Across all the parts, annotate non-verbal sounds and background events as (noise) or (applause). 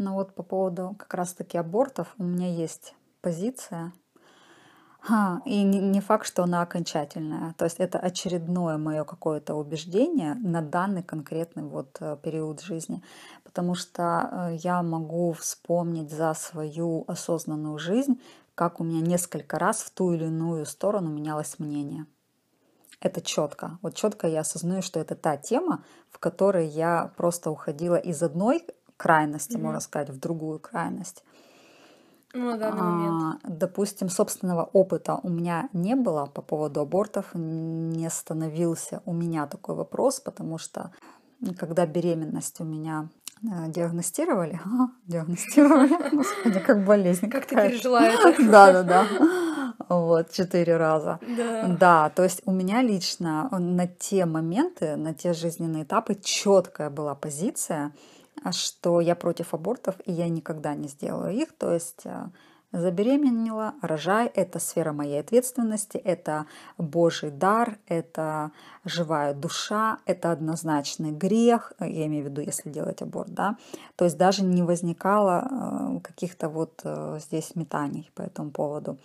Ну вот по поводу как раз-таки абортов у меня есть позиция. А, и не, не факт, что она окончательная. То есть это очередное мое какое-то убеждение на данный конкретный вот э, период жизни. Потому что э, я могу вспомнить за свою осознанную жизнь, как у меня несколько раз в ту или иную сторону менялось мнение. Это четко. Вот четко я осознаю, что это та тема, в которой я просто уходила из одной крайности, mm-hmm. можно сказать, в другую крайность. Ну, на данный момент. А, допустим, собственного опыта у меня не было по поводу абортов, не становился у меня такой вопрос, потому что когда беременность у меня э, диагностировали, (laughs) диагностировали, (laughs) господи, как болезнь. Как ты пережила это? Да, да, да. Вот, четыре раза. Да. Да, то есть у меня лично на те моменты, на те жизненные этапы четкая была позиция, что я против абортов, и я никогда не сделаю их. То есть э, забеременела, рожай, это сфера моей ответственности, это Божий дар, это живая душа, это однозначный грех, я имею в виду, если делать аборт, да, то есть даже не возникало э, каких-то вот э, здесь метаний по этому поводу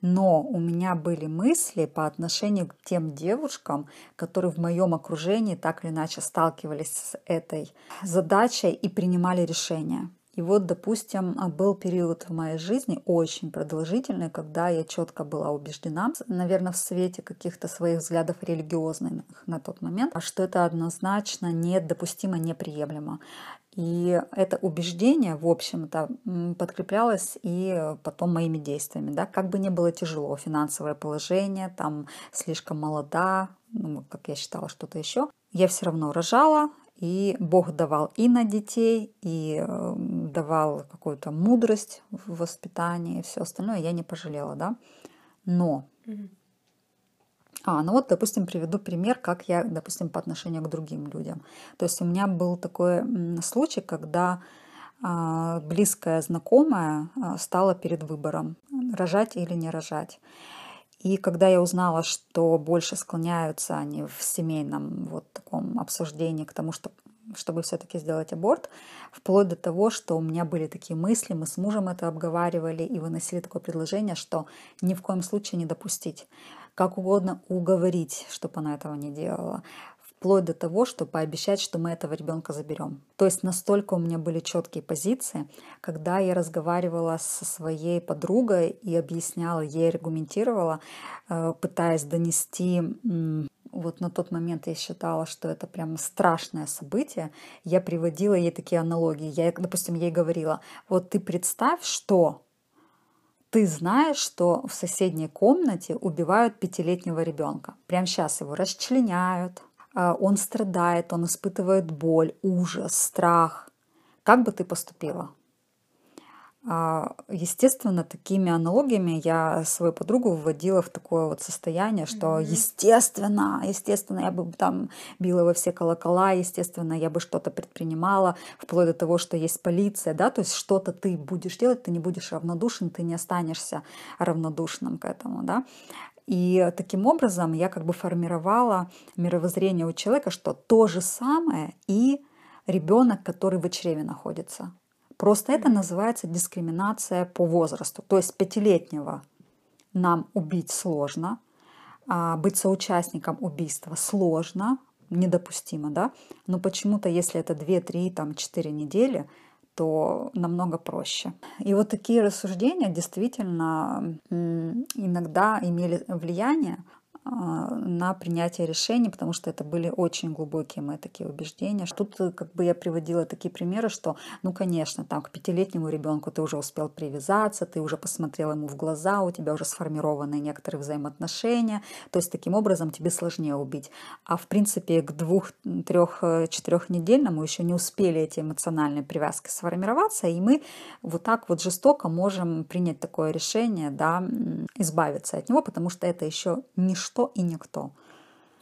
но у меня были мысли по отношению к тем девушкам, которые в моем окружении так или иначе сталкивались с этой задачей и принимали решения. И вот, допустим, был период в моей жизни очень продолжительный, когда я четко была убеждена, наверное, в свете каких-то своих взглядов религиозных на тот момент, что это однозначно недопустимо, неприемлемо. И это убеждение, в общем-то, подкреплялось и потом моими действиями. Да? Как бы ни было тяжело, финансовое положение, там слишком молода, ну, как я считала, что-то еще, я все равно рожала, и Бог давал и на детей, и э, давал какую-то мудрость в воспитании, и все остальное я не пожалела, да. Но mm-hmm. А, ну вот, допустим, приведу пример, как я, допустим, по отношению к другим людям. То есть у меня был такой случай, когда а, близкая знакомая а, стала перед выбором, рожать или не рожать. И когда я узнала, что больше склоняются они в семейном вот таком обсуждении к тому, что чтобы все-таки сделать аборт, вплоть до того, что у меня были такие мысли, мы с мужем это обговаривали и выносили такое предложение, что ни в коем случае не допустить как угодно уговорить, чтобы она этого не делала вплоть до того, что пообещать, что мы этого ребенка заберем. То есть настолько у меня были четкие позиции, когда я разговаривала со своей подругой и объясняла, ей аргументировала, э, пытаясь донести вот на тот момент я считала, что это прям страшное событие. Я приводила ей такие аналогии. Я, допустим, ей говорила, вот ты представь, что ты знаешь, что в соседней комнате убивают пятилетнего ребенка. Прямо сейчас его расчленяют, а, он страдает, он испытывает боль, ужас, страх. Как бы ты поступила? А, естественно, такими аналогиями я свою подругу вводила в такое вот состояние, что естественно, естественно, я бы там била во все колокола, естественно, я бы что-то предпринимала, вплоть до того, что есть полиция, да, то есть что-то ты будешь делать, ты не будешь равнодушен, ты не останешься равнодушным к этому, да. И таким образом я как бы формировала мировоззрение у человека, что то же самое и ребенок, который в чреве находится. Просто это называется дискриминация по возрасту. То есть пятилетнего нам убить сложно, а быть соучастником убийства сложно, недопустимо, да? Но почему-то, если это 2, 3, там, 4 недели, то намного проще. И вот такие рассуждения действительно иногда имели влияние на принятие решений, потому что это были очень глубокие мои такие убеждения. Тут э, как бы я приводила такие примеры, что, ну, конечно, там к пятилетнему ребенку ты уже успел привязаться, ты уже посмотрел ему в глаза, у тебя уже сформированы некоторые взаимоотношения, то есть таким образом тебе сложнее убить. А в принципе к двух, трех, э, четырехнедельному еще не успели эти эмоциональные привязки сформироваться, и мы вот так вот жестоко можем принять такое решение, да, избавиться от него, потому что это еще ничто и никто.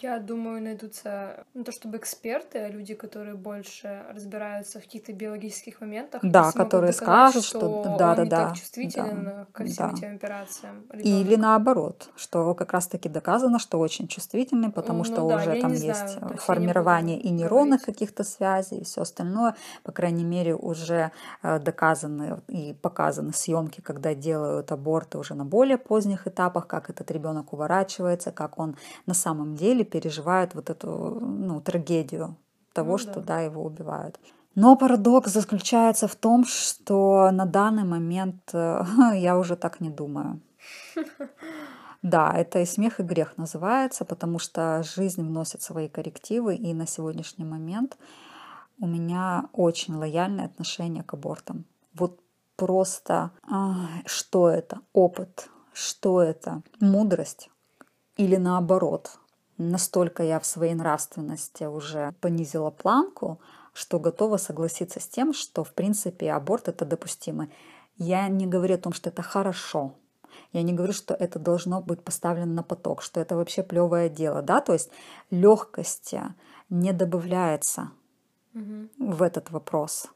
Я думаю, найдутся не то чтобы эксперты, а люди, которые больше разбираются в каких-то биологических моментах. Да, которые доказать, скажут, что что да, он да, не да, так чувствителен да, ко всем да. этим операциям. Или ребёнок. наоборот, что как раз-таки доказано, что очень чувствительный, потому Ну что да, уже там есть знаю, формирование и нейронных каких-то связей, и все остальное. По крайней мере, уже э, доказаны и показаны съемки, когда делают аборты уже на более поздних этапах, как этот ребенок уворачивается, как он на самом деле переживает вот эту ну, трагедию того, Ну что да. да, его убивают. Но парадокс заключается в том, что на данный момент э, (laughs) я уже так не думаю. (laughs) Да, это и смех, и грех называется, потому что жизнь вносит свои коррективы, и на сегодняшний момент у меня очень лояльное отношение к абортам. Вот просто а, что это? Опыт. Что это? Мудрость? Или наоборот? Настолько я в своей нравственности уже понизила планку, что готова согласиться с тем, что в принципе аборт это допустимо. Я не говорю о том, что это хорошо. Я не говорю, что это должно быть поставлено на поток, что это вообще плевое дело, да, то есть легкости не добавляется Мгм. в этот вопрос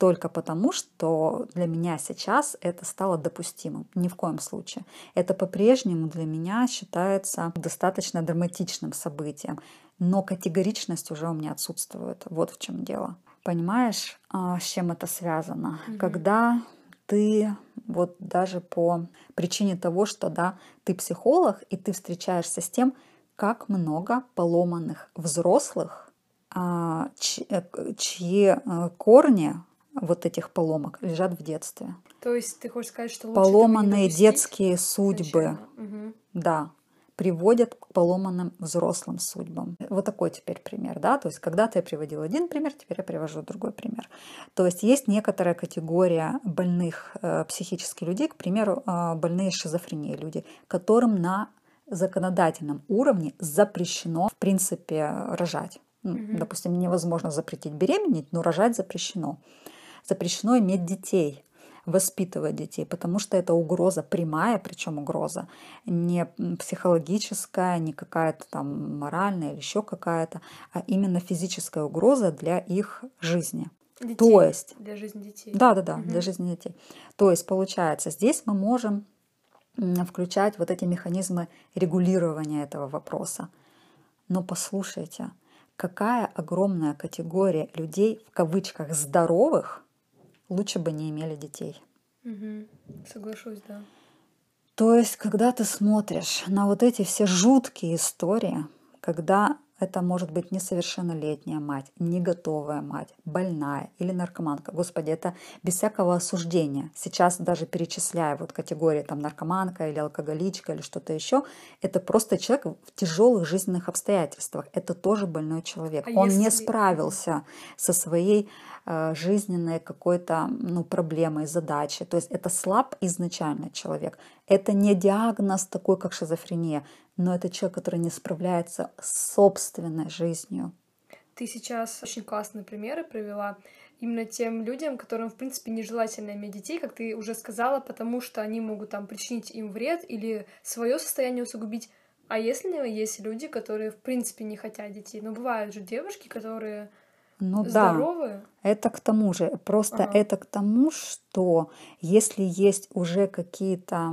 только потому, что для меня сейчас это стало допустимым. Ни в коем случае. Это по-прежнему для меня считается достаточно драматичным событием, но категоричность уже у меня отсутствует. Вот в чем дело. Понимаешь, а, с чем это связано? Мгм. Когда ты вот даже по причине того, что да, ты психолог, и ты встречаешься с тем, как много поломанных взрослых, а, э, чьи э, корни вот этих поломок лежат в детстве. То есть ты хочешь сказать, что лучше Поломанные детские судьбы? Мгм. да, приводят к поломанным взрослым судьбам. Вот такой теперь пример, да, то есть когда-то я приводила один пример, теперь я привожу другой пример. То есть есть некоторая категория больных э, психически людей, к примеру, э, больные шизофренией люди, которым на законодательном уровне запрещено, в принципе, рожать. Мгм. Допустим, невозможно запретить беременеть, но рожать запрещено. Запрещено иметь детей, воспитывать детей, потому что это угроза прямая, причем угроза не психологическая, не какая-то там моральная или еще какая-то, а именно физическая угроза для их жизни. Детей. То есть, Для жизни детей. да, да, да, для Мгм. жизни детей. То есть, получается, здесь мы можем включать вот эти механизмы регулирования этого вопроса. Но послушайте, какая огромная категория людей, в кавычках, здоровых, лучше бы не имели детей. Мгм. Соглашусь, да. То есть, когда ты смотришь на вот эти все жуткие истории, когда это может быть несовершеннолетняя мать, не готовая мать, больная или наркоманка. Господи, это без всякого осуждения. Сейчас даже перечисляя вот категории там наркоманка или алкоголичка или что-то еще, это просто человек в тяжелых жизненных обстоятельствах. Это тоже больной человек. А Он не если- справился со своей э, жизненной какой-то ну, проблемой, задачей. То есть это слаб изначально человек. Это не диагноз такой, как шизофрения, но это человек, который не справляется с собственной жизнью. Ты сейчас очень классные примеры привела именно тем людям, которым, в принципе, нежелательно иметь детей, как ты уже сказала, потому что они могут там причинить им вред или свое состояние усугубить. А если есть люди, которые, в принципе, не хотят детей? Ну, бывают же девушки, которые Ну да, здоровые. это к тому же. Просто Ага. это к тому, что если есть уже какие-то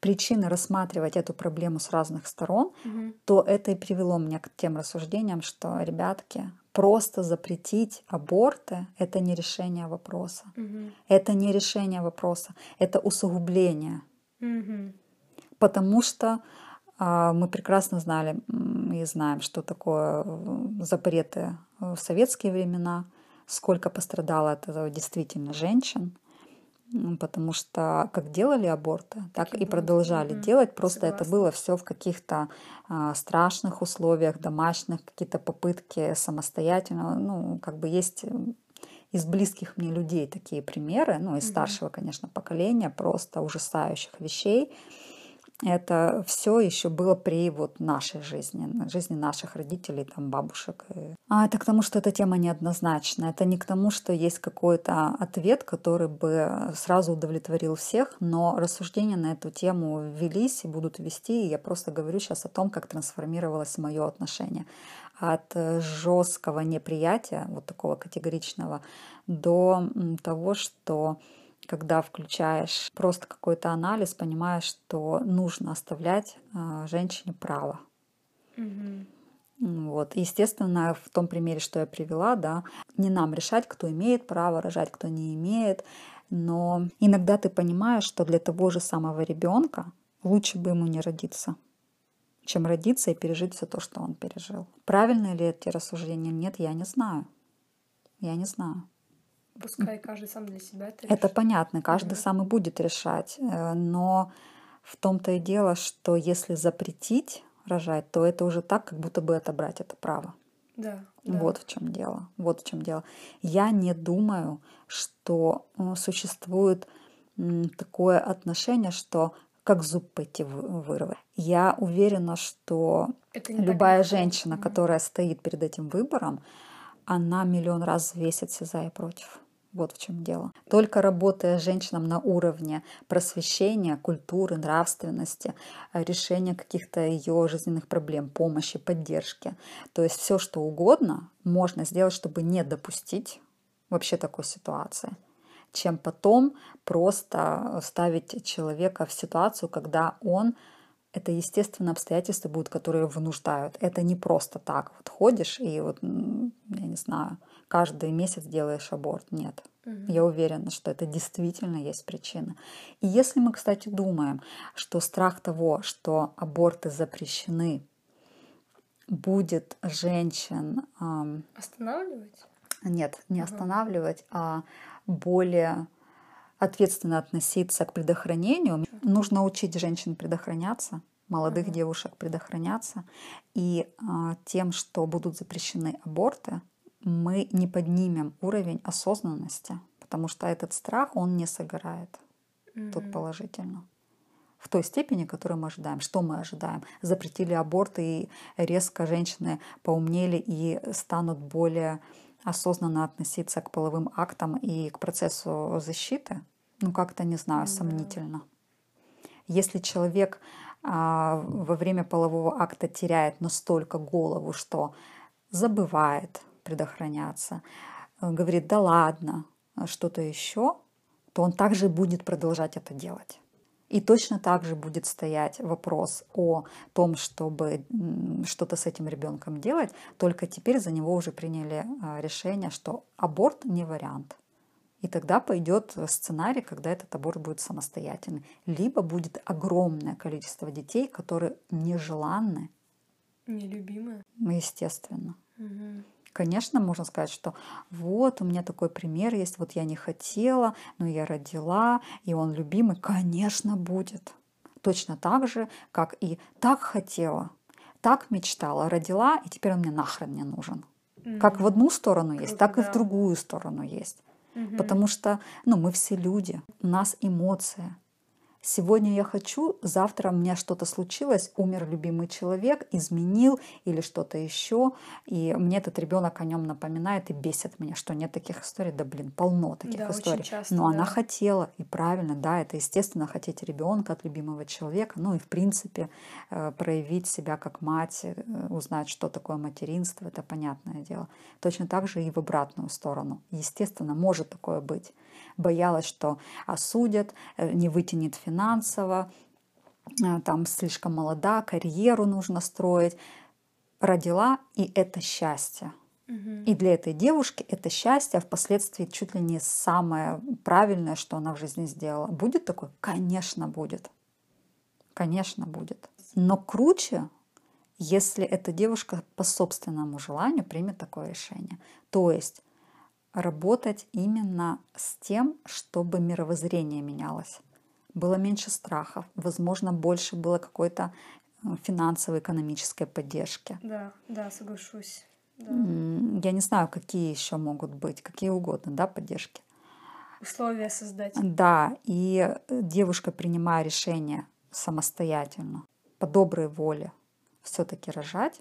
причины рассматривать эту проблему с разных сторон, Мгм. то это и привело меня к тем рассуждениям, что, ребятки, просто запретить аборты — это не решение вопроса. Мгм. Это не решение вопроса, это усугубление. Мгм. Потому что а, мы прекрасно знали и знаем, что такое э, запреты в советские времена, сколько пострадало от этого действительно женщин, потому что как делали аборты, так и продолжали Мгм. делать, просто это Согласна. было все в каких-то а, страшных условиях, домашних, какие-то попытки самостоятельно, ну, как бы есть э, из близких мне людей такие примеры, ну, из Мгм. старшего, конечно, поколения, просто ужасающих вещей. Это все еще было при вот нашей жизни, жизни наших родителей, там, бабушек. А это к тому, что эта тема неоднозначна. Это не к тому, что есть какой-то ответ, который бы сразу удовлетворил всех, но рассуждения на эту тему велись и будут вести. И я просто говорю сейчас о том, как трансформировалось мое отношение от жесткого неприятия, вот такого категоричного, до того, что когда включаешь просто какой-то анализ, понимаешь, что нужно оставлять э, женщине право. Угу. Вот. естественно, в том примере, что я привела, да, не нам решать, кто имеет право рожать, кто не имеет. Но иногда ты понимаешь, что для того же самого ребенка лучше бы ему не родиться, чем родиться и пережить все то, что он пережил. Правильно ли эти рассуждения? Нет, я не знаю. Я не знаю. Пускай каждый сам для себя это Это понятно, каждый угу. сам и будет решать. Э, но в том-то и дело, что если запретить рожать, то это уже так, как будто бы отобрать это право. Да, вот да. в чем дело. Вот в чем дело. Я не думаю, что э, существует такое отношение, что как зуб пойти вырвать. Я уверена, что любая женщина, которая стоит перед этим выбором, она миллион раз взвесит за и против. Вот в чем дело. Только работая женщинам на уровне просвещения, культуры, нравственности, э, решения каких-то ее жизненных проблем, помощи, поддержки. То есть все, что угодно можно сделать, чтобы не допустить вообще такой ситуации чем потом просто ставить человека в ситуацию, когда он это естественно обстоятельства будут, которые вынуждают. Это не просто так. Вот ходишь и вот, я не знаю, каждый месяц делаешь аборт. Нет. Угу. Я уверена, что это действительно есть причина. И если мы, кстати, думаем, что страх того, что аборты запрещены, будет женщин... Эм, останавливать? Нет, не угу. останавливать, а более ответственно относиться к предохранению. Нужно учить женщин предохраняться, молодых угу. девушек предохраняться. И э, тем, что будут запрещены аборты, мы не поднимем уровень осознанности, потому что этот страх, он не сыграет mm-hmm. тут положительно. В той степени, которую мы ожидаем. Что мы ожидаем? Запретили аборт, и резко женщины поумнели и станут более осознанно относиться к половым актам и к процессу защиты? Ну, как-то, не знаю, mm-hmm. сомнительно. Если человек а, во время полового акта теряет настолько голову, что забывает, предохраняться, э, говорит, да ладно, а что-то еще, то он также будет продолжать это делать. И точно так же будет стоять вопрос о том, чтобы что-то с этим ребенком делать, только теперь за него уже приняли а, решение, что аборт не вариант. И тогда пойдет сценарий, когда этот аборт будет самостоятельный. Либо будет огромное количество детей, которые нежеланны. Нелюбимые. Естественно. Угу. Конечно, можно сказать, что вот у меня такой пример есть, вот я не хотела, но я родила, и он любимый. Конечно, будет. Точно так же, как и так хотела, так мечтала, родила, и теперь он мне нахрен не нужен. Mm-hmm. Как в одну сторону есть, Круто, так да. и в другую сторону есть. Mm-hmm. Потому что ну, мы все люди, у нас эмоции. Сегодня я хочу, завтра у меня что-то случилось, умер любимый человек, изменил или что-то еще, и мне этот ребенок о нем напоминает и бесит меня, что нет таких историй, да блин, полно таких да, историй. Часто, Но да. она хотела, и правильно, да, это естественно хотеть ребенка от любимого человека, ну и в принципе э, проявить себя как мать, э, узнать, что такое материнство, это понятное дело. Точно так же и в обратную сторону. Естественно, может такое быть боялась, что осудят, э, не вытянет финансово, э, там слишком молода, карьеру нужно строить. Родила, и это счастье. И для этой девушки это счастье, а впоследствии чуть ли не самое правильное, что она в жизни сделала. Будет такое? Конечно, будет. Конечно, будет. Но круче, если эта девушка по собственному желанию примет такое решение. То есть работать именно с тем, чтобы мировоззрение менялось. Было меньше страхов, возможно, больше было какой-то э, финансовой, экономической поддержки. Да, да, соглашусь. Да. Я не знаю, какие еще могут быть, какие угодно, да, поддержки. Условия создать. Да, и девушка, принимая решение самостоятельно, по доброй воле все-таки рожать,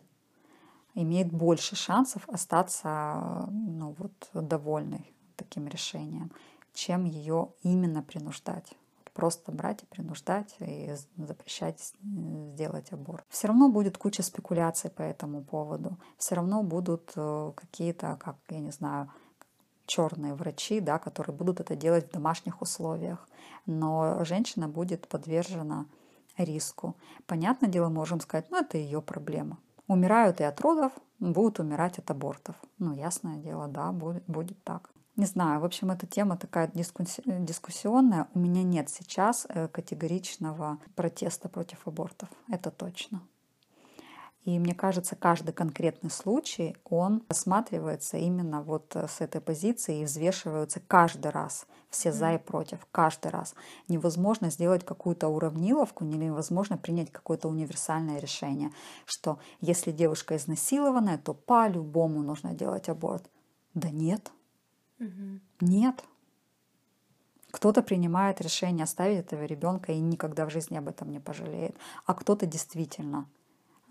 имеет больше шансов остаться ну, вот, довольной таким решением, чем ее именно принуждать просто брать и принуждать и запрещать сделать аборт. Все равно будет куча спекуляций по этому поводу. Все равно будут э, какие-то, как я не знаю, черные врачи, да, которые будут это делать в домашних условиях. Но женщина будет подвержена риску. Понятное дело, можем сказать, ну это ее проблема. Умирают и от родов, будут умирать от абортов. Ну, ясное дело, да, будет, будет так. Не знаю, в общем, эта тема такая дискуссионная. У меня нет сейчас э, категоричного протеста против абортов. Это точно. И мне кажется, каждый конкретный случай, он рассматривается именно вот э, с этой позиции и взвешиваются каждый раз. Все за и против, каждый раз. Невозможно сделать какую-то уравниловку, невозможно принять какое-то универсальное решение, что если девушка изнасилованная, то по-любому нужно делать аборт. Да нет, Угу. Нет. Кто-то принимает решение оставить этого ребенка и никогда в жизни об этом не пожалеет, а кто-то действительно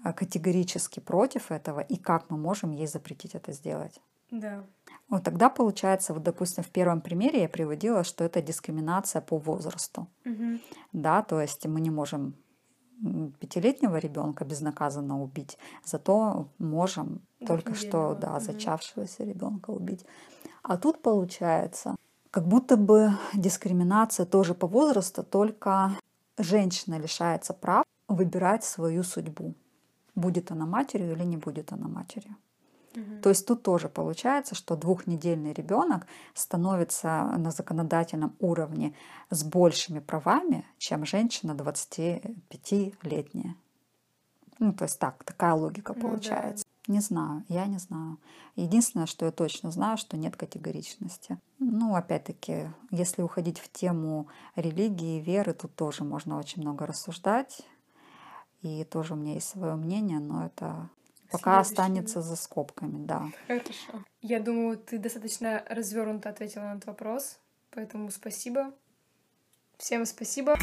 э, категорически против этого, и как мы можем ей запретить это сделать. Да. Вот тогда получается, вот, допустим, в первом примере я приводила, что это дискриминация по возрасту. Угу. Да, то есть мы не можем пятилетнего ребенка безнаказанно убить, зато можем только что да, зачавшегося ребенка убить. А тут получается, как будто бы дискриминация тоже по возрасту, только женщина лишается прав выбирать свою судьбу. Будет она матерью или не будет она матерью. Угу. То есть тут тоже получается, что двухнедельный ребенок становится на законодательном уровне с большими правами, чем женщина 25-летняя. Ну, то есть так, такая логика ну, получается. Да. Не знаю, я не знаю. Единственное, что я точно знаю, что нет категоричности. Ну, опять-таки, если уходить в тему религии, веры, тут тоже можно очень много рассуждать. И тоже у меня есть свое мнение, но это пока останется за скобками, да. Хорошо. Я думаю, ты достаточно развернуто ответила на этот вопрос, поэтому спасибо. Всем спасибо.